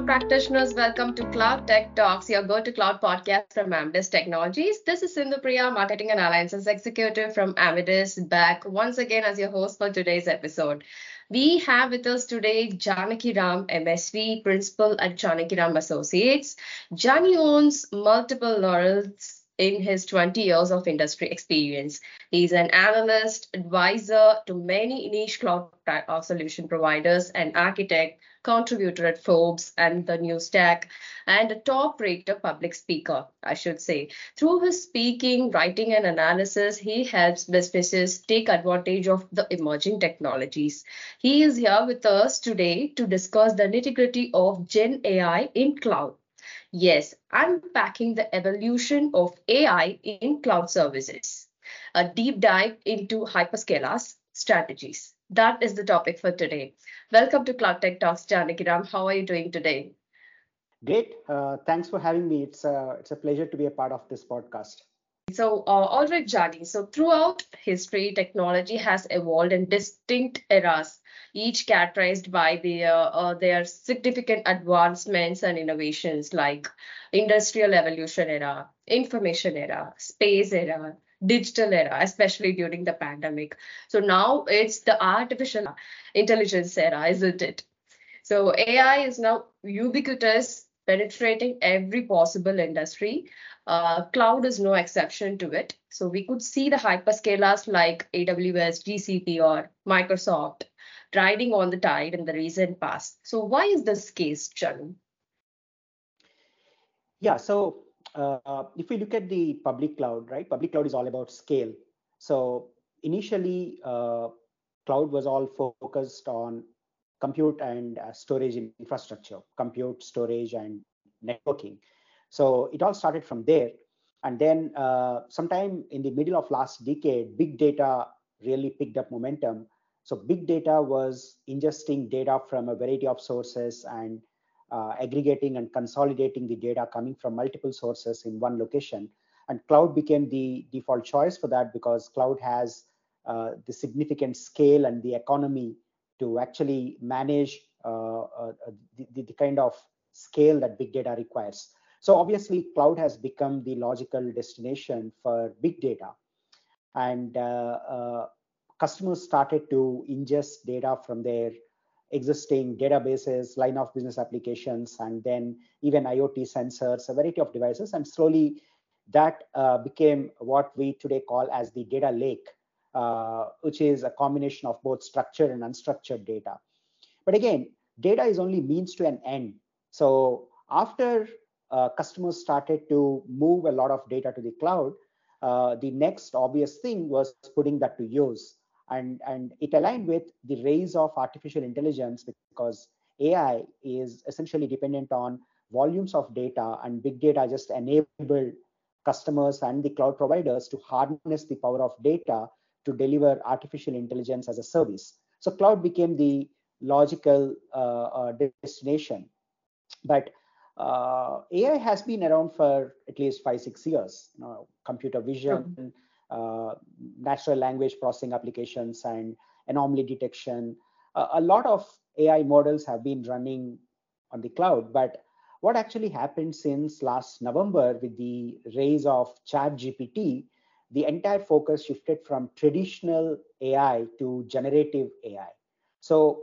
cloud practitioners. Welcome to Cloud Tech Talks, your go to cloud podcast from Amadeus Technologies. This is Sindhu Priya, Marketing and Alliances Executive from Amadeus, back once again as your host for today's episode. We have with us today Janakiram, MSV Principal at Janakiram Associates. Jani owns multiple laurels in his 20 years of industry experience. He's an analyst, advisor to many niche cloud uh, solution providers, and architect, contributor at Forbes and the New Stack, and a top rated public speaker, I should say. Through his speaking, writing, and analysis, he helps businesses take advantage of the emerging technologies. He is here with us today to discuss the nitty gritty of Gen AI in cloud Yes, unpacking the evolution of AI in cloud services. A deep dive into hyperscalers strategies. That is the topic for today. Welcome to Cloud Tech Talks, Janakiram. How are you doing today? Great. Uh, thanks for having me. It's a, it's a pleasure to be a part of this podcast. So, uh, Jani. So, throughout history, technology has evolved in distinct eras each characterized by their uh, their significant advancements and innovations like industrial evolution era, information era, space era, digital era, especially during the pandemic. So now it's the artificial intelligence era, isn't it? So AI is now ubiquitous, penetrating every possible industry. Uh, cloud is no exception to it. So we could see the hyperscalers like AWS, GCP, or Microsoft riding on the tide in the recent past. So why is this case, Chanu? Yeah, so uh, if we look at the public cloud, right? Public cloud is all about scale. So initially, uh, cloud was all focused on compute and uh, storage infrastructure, compute, storage, and networking. So it all started from there. And then uh, sometime in the middle of last decade, big data really picked up momentum so big data was ingesting data from a variety of sources and uh, aggregating and consolidating the data coming from multiple sources in one location. And cloud became the default choice for that because cloud has uh, the significant scale and the economy to actually manage uh, uh the, the, kind of scale that big data requires. So obviously, cloud has become the logical destination for big data. And uh, uh, customers started to ingest data from their existing databases, line of business applications, and then even IoT sensors, a variety of devices. And slowly that uh, became what we today call as the data lake, uh, which is a combination of both structured and unstructured data. But again, data is only means to an end. So after uh, customers started to move a lot of data to the cloud, uh, the next obvious thing was putting that to use and and it aligned with the rise of artificial intelligence because ai is essentially dependent on volumes of data and big data just enabled customers and the cloud providers to harness the power of data to deliver artificial intelligence as a service. So cloud became the logical uh, uh, destination. But uh, ai has been around for at least five six years. You know, computer vision mm-hmm. uh, natural language processing applications and anomaly detection. Uh, a lot of AI models have been running on the cloud, but what actually happened since last November with the rise of ChatGPT, the entire focus shifted from traditional AI to generative AI. So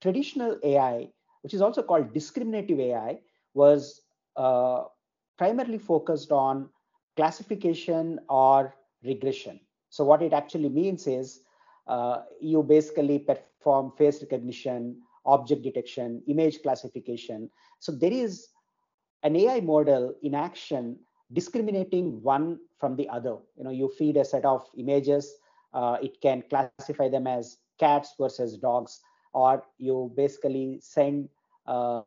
traditional AI, which is also called discriminative AI, was uh, primarily focused on classification or regression. So what it actually means is uh, you basically perform face recognition, object detection, image classification. So there is an AI model in action discriminating one from the other. You know, you feed a set of images, uh, it can classify them as cats versus dogs, or you basically send uh,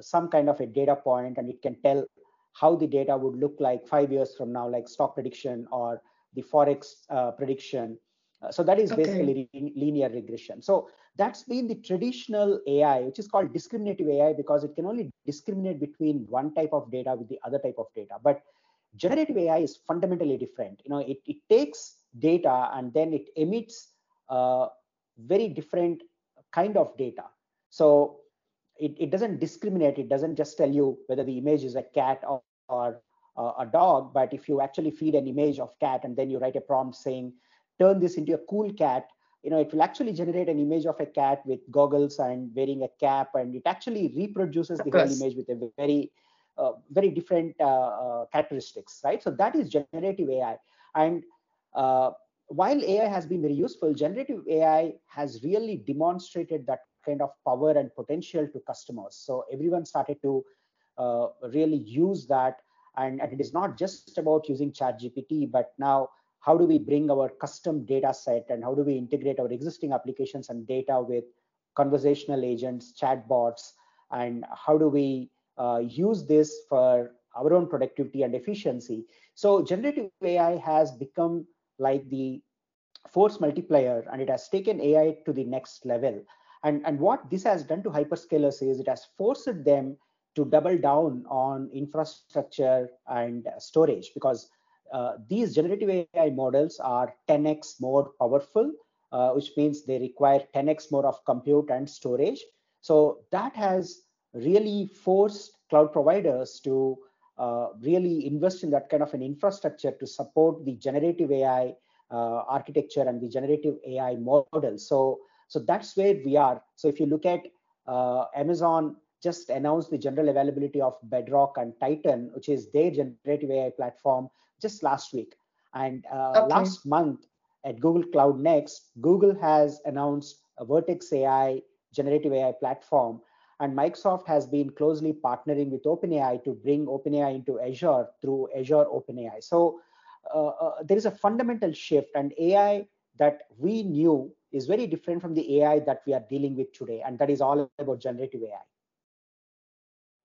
some kind of a data point and it can tell how the data would look like five years from now, like stock prediction or the forex uh, prediction. Uh, so that is okay. basically linear regression. So that's been the traditional AI, which is called discriminative AI because it can only discriminate between one type of data with the other type of data. But generative AI is fundamentally different. You know, it, it takes data and then it emits uh, very different kind of data. So it, it doesn't discriminate. It doesn't just tell you whether the image is a cat or, or uh, a dog. But if you actually feed an image of cat and then you write a prompt saying, turn this into a cool cat, you know, it will actually generate an image of a cat with goggles and wearing a cap, and it actually reproduces the whole image with a very, very different uh, uh, characteristics, right? So that is generative AI. And uh, while AI has been very useful, generative AI has really demonstrated that kind of power and potential to customers. So everyone started to uh, really use that. And, and, it is not just about using ChatGPT, but now how do we bring our custom data set and how do we integrate our existing applications and data with conversational agents, chatbots, and how do we uh, use this for our own productivity and efficiency. So generative AI has become like the force multiplier and it has taken AI to the next level. And, and what this has done to hyperscalers is it has forced them to double down on infrastructure and storage because uh, these generative AI models are 10x more powerful, uh, which means they require 10x more of compute and storage. So that has really forced cloud providers to uh, really invest in that kind of an infrastructure to support the generative AI uh, architecture and the generative AI model. So so that's where we are. So if you look at uh, Amazon just announced the general availability of Bedrock and Titan, which is their generative AI platform, just last week. And uh, okay. last month at Google Cloud Next, Google has announced a Vertex AI generative AI platform. And Microsoft has been closely partnering with OpenAI to bring OpenAI into Azure through Azure OpenAI. So uh, uh, there is a fundamental shift, and AI that we knew is very different from the AI that we are dealing with today, and that is all about generative AI.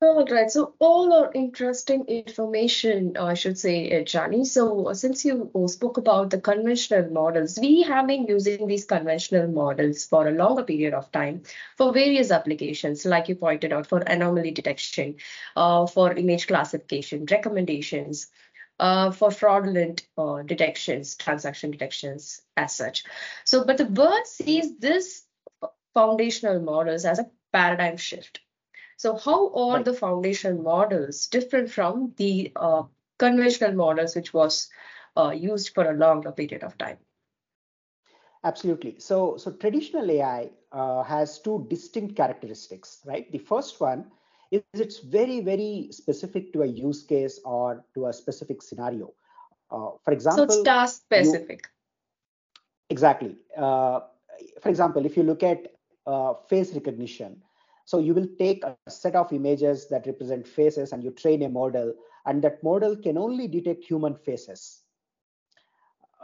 All right, so all are interesting information, I should say, uh, Jani. So uh, since you spoke about the conventional models, we have been using these conventional models for a longer period of time for various applications, like you pointed out, for anomaly detection, uh, for image classification, recommendations, uh, for fraudulent uh, detections, transaction detections as such. So, but the world sees this foundational models as a paradigm shift. So, how are right. the foundation models different from the uh, conventional models, which was uh, used for a longer period of time? Absolutely. So, so traditional AI uh, has two distinct characteristics, right? The first one is it's very, very specific to a use case or to a specific scenario. Uh, for example, so it's task specific. You, exactly. Uh, for example, if you look at uh, face recognition, so you will take a set of images that represent faces and you train a model, and that model can only detect human faces.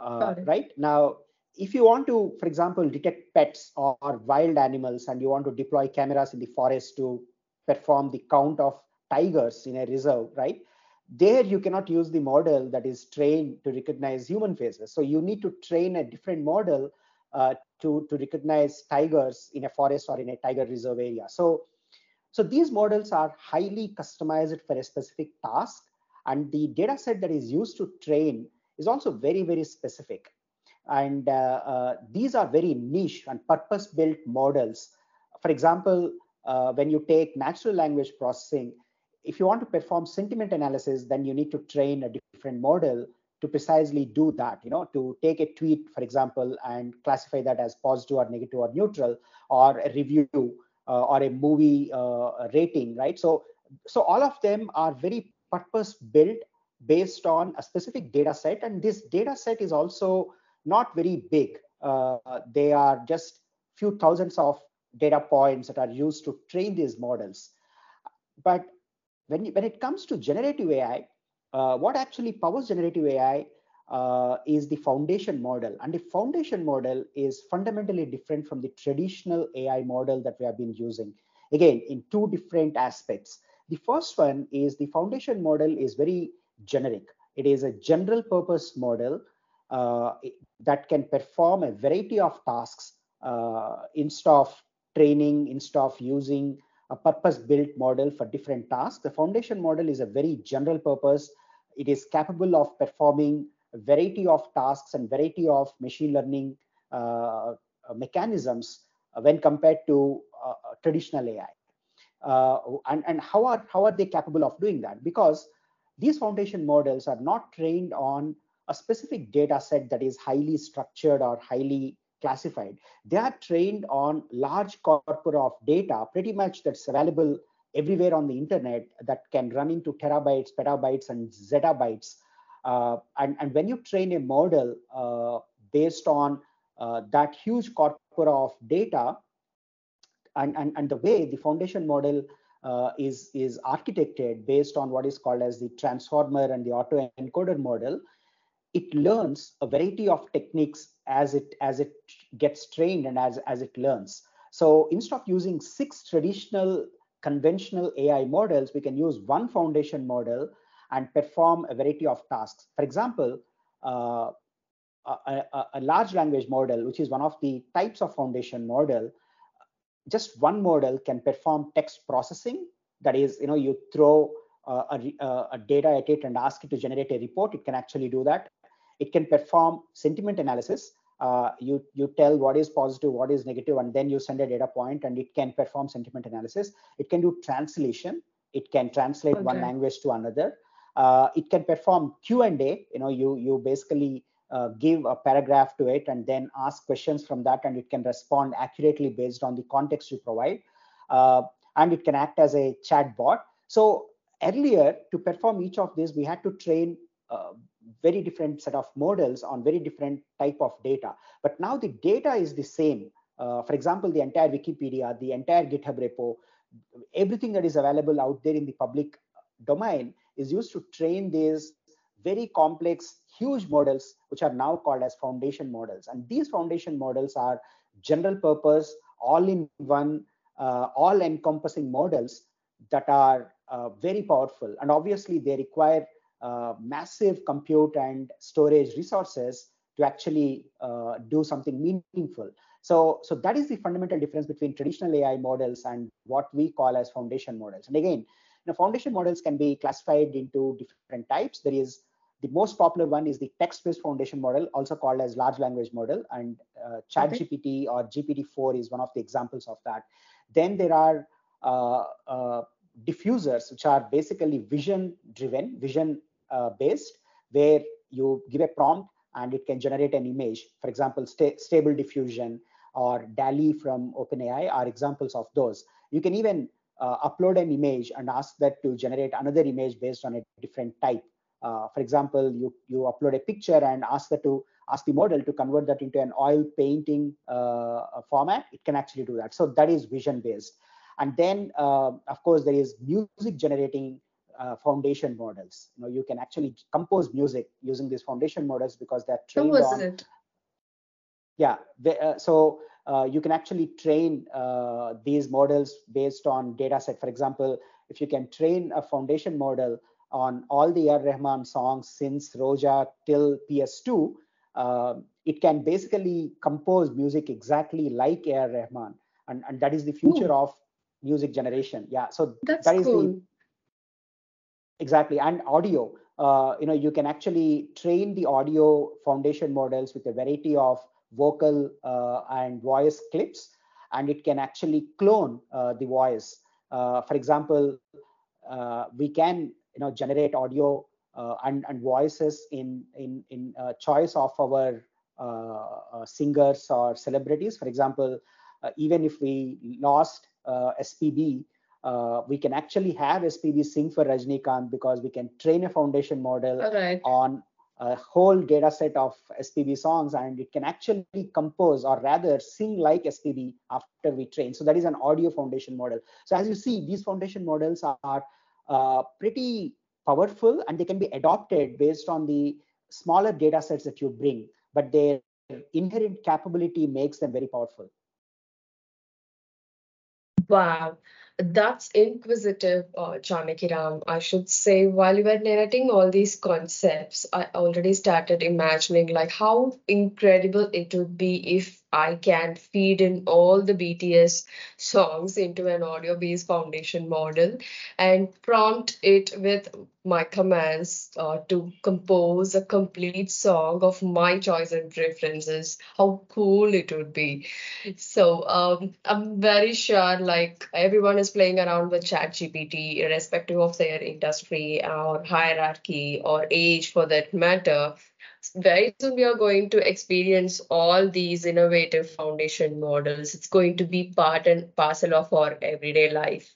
Uh, right now, if you want to, for example, detect pets or, or wild animals, and you want to deploy cameras in the forest to perform the count of tigers in a reserve, right? There you cannot use the model that is trained to recognize human faces. So you need to train a different model to, to recognize tigers in a forest or in a tiger reserve area. So, so these models are highly customized for a specific task. And the data set that is used to train is also very, very specific. And uh, uh, these are very niche and purpose built models. For example, uh, when you take natural language processing, if you want to perform sentiment analysis, then you need to train a different model to precisely do that, you know, to take a tweet, for example, and classify that as positive or negative or neutral, or a review uh, or a movie uh, rating, right? So, so all of them are very purpose built based on a specific data set, and this data set is also not very big. Uh, they are just few thousands of data points that are used to train these models. But when, when it comes to generative AI, uh, what actually powers generative AI uh, is the foundation model. And the foundation model is fundamentally different from the traditional AI model that we have been using. Again, in two different aspects. The first one is the foundation model is very generic. It is a general purpose model uh, that can perform a variety of tasks uh, instead of training instead of using a purpose-built model for different tasks. The foundation model is a very general purpose. It is capable of performing a variety of tasks and variety of machine learning uh, mechanisms when compared to uh, traditional AI. uh, and, and how are how are they capable of doing that? Because these foundation models are not trained on a specific data set that is highly structured or highly classified. They are trained on large corpora of data, pretty much that's available everywhere on the internet that can run into terabytes, petabytes, and zettabytes. Uh, and, and when you train a model uh, based on uh, that huge corpora of data, and, and, and the way the foundation model uh, is, is architected based on what is called as the transformer and the autoencoder model, it learns a variety of techniques as it as it gets trained and as, as it learns. So instead of using six traditional conventional AI models, we can use one foundation model and perform a variety of tasks. For example, uh, a, a, a, large language model, which is one of the types of foundation model, just one model can perform text processing. That is, you know, you throw uh, a, a, data at it and ask it to generate a report. It can actually do that. It can perform sentiment analysis. Uh, you you tell what is positive, what is negative, and then you send a data point, and it can perform sentiment analysis. It can do translation. It can translate okay. one language to another. Uh, it can perform Q and A. You know, you you basically uh, give a paragraph to it and then ask questions from that and it can respond accurately based on the context you provide uh, and it can act as a chat bot so earlier to perform each of these we had to train very different set of models on very different type of data. But now the data is the same. Uh, for example the entire wikipedia the entire github repo everything that is available out there in the public domain is used to train these very complex huge models which are now called as foundation models. And these foundation models are general purpose all in one uh, all encompassing models that are uh, very powerful. And obviously they require uh, massive compute and storage resources to actually uh, do something meaningful so so that is the fundamental difference between traditional ai models and what we call as foundation models and again you know, foundation models can be classified into different types there is the most popular one is the text-based foundation model, also called as large language model, and uh, ChatGPT okay. or GPT-4 is one of the examples of that. Then there are uh, uh, diffusers, which are basically vision-driven, vision-based, uh, based where you give a prompt and it can generate an image. For example, sta Stable Diffusion or DALL-E from OpenAI are examples of those. You can even uh, upload an image and ask that to generate another image based on a different type uh, for example, you, you upload a picture and ask that to ask the model to convert that into an oil painting uh, format, it can actually do that. So that is vision based. And then, uh, of course, there is music generating uh, foundation models. You know, you can actually compose music using these foundation models because they're trained was on. It? Yeah. They, uh, so uh, you can actually train these models based on data set. For example, if you can train a foundation model on all the A.R. Rahman songs since Roja till PS2, uh, it can basically compose music exactly like A.R. Rahman. And, and that is the future Ooh. of music generation. Yeah. So That's that is cool. the exactly and audio. Uh, you know, you can actually train the audio foundation models with a variety of vocal uh, and voice clips, and it can actually clone uh, the voice. Uh, for example, uh, we can you know generate audio uh, and and voices in in in choice of our singers or celebrities. For example, even if we lost SPB, uh, we can actually have SPB sing for Rajnikant because we can train a foundation model right. on a whole data set of SPB songs and it can actually compose or rather sing like SPB after we train. So that is an audio foundation model. So as you see, these foundation models are uh, pretty powerful and they can be adopted based on the smaller data sets that you bring, but their inherent capability makes them very powerful. Wow, that's inquisitive, uh, Janakiram. I should say, while you were narrating all these concepts, I already started imagining like how incredible it would be if I can feed in all the BTS songs into an audio based foundation model and prompt it with my commands uh, to compose a complete song of my choice and preferences. How cool it would be. So um, I'm very sure like everyone is playing around with ChatGPT, irrespective of their industry or hierarchy or age for that matter, very soon we are going to experience all these innovative foundation models. It's going to be part and parcel of our everyday life.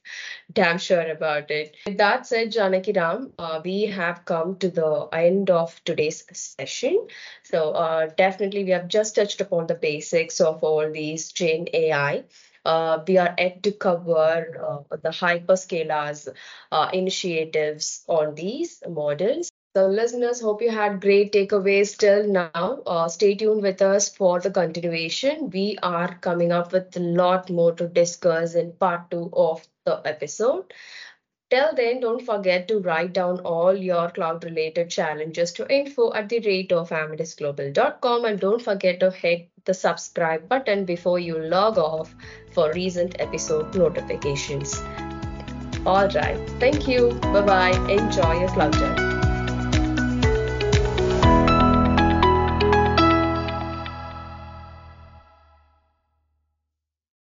Damn sure about it. With that said, Janakiram, uh, we have come to the end of today's session. So uh, definitely we have just touched upon the basics of all these Gen AI. Uh, we are yet to cover uh, the hyperscalers uh, initiatives on these models. So, listeners, hope you had great takeaways till now. Uh, stay tuned with us for the continuation. We are coming up with a lot more to discuss in part two of the episode. Till then, don't forget to write down all your cloud related challenges to info at the rate of amidusglobal.com and don't forget to hit the subscribe button before you log off for recent episode notifications. All right. Thank you. Bye bye. Enjoy your cloud journey.